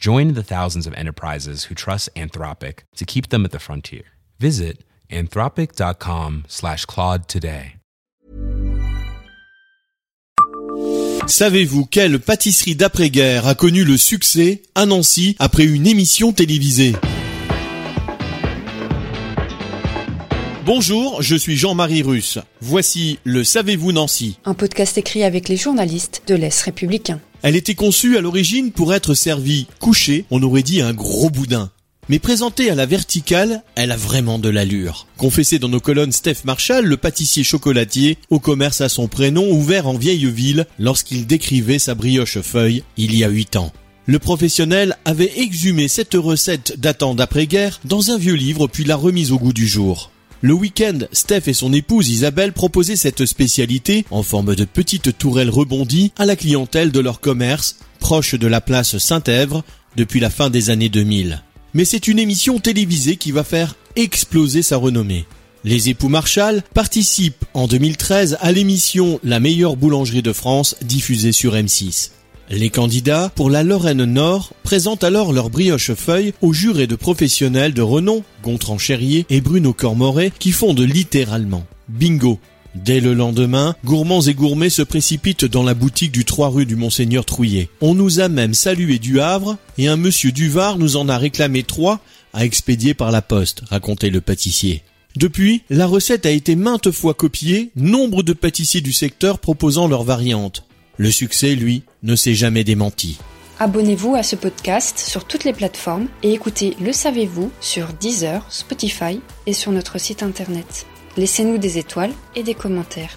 Join the thousands of enterprises who trust Anthropic to keep them at the frontier. Visit anthropic.com slash Claude today. Savez-vous quelle pâtisserie d'après-guerre a connu le succès à Nancy après une émission télévisée? Bonjour, je suis Jean-Marie Russe. Voici le Savez-vous Nancy Un podcast écrit avec les journalistes de l'Est républicain. Elle était conçue à l'origine pour être servie couchée, on aurait dit un gros boudin. Mais présentée à la verticale, elle a vraiment de l'allure. Confessé dans nos colonnes Steph Marshall, le pâtissier chocolatier, au commerce à son prénom, ouvert en vieille ville, lorsqu'il décrivait sa brioche feuille il y a huit ans. Le professionnel avait exhumé cette recette datant d'après-guerre dans un vieux livre puis l'a remise au goût du jour. Le week-end, Steph et son épouse Isabelle proposaient cette spécialité, en forme de petite tourelle rebondie, à la clientèle de leur commerce, proche de la place Saint-Èvre, depuis la fin des années 2000. Mais c'est une émission télévisée qui va faire exploser sa renommée. Les époux Marshall participent en 2013 à l'émission La meilleure boulangerie de France diffusée sur M6. Les candidats pour la Lorraine Nord présentent alors leur brioche feuille aux jurés de professionnels de renom, Gontran Cherrier et Bruno Cormoret, qui fondent littéralement bingo. Dès le lendemain, gourmands et gourmets se précipitent dans la boutique du 3 rue du Monseigneur Trouillet. On nous a même salué du Havre et un monsieur du Var nous en a réclamé trois à expédier par la poste, racontait le pâtissier. Depuis, la recette a été maintes fois copiée, nombre de pâtissiers du secteur proposant leurs variantes. Le succès, lui, ne s'est jamais démenti. Abonnez-vous à ce podcast sur toutes les plateformes et écoutez Le Savez-vous sur Deezer, Spotify et sur notre site internet. Laissez-nous des étoiles et des commentaires.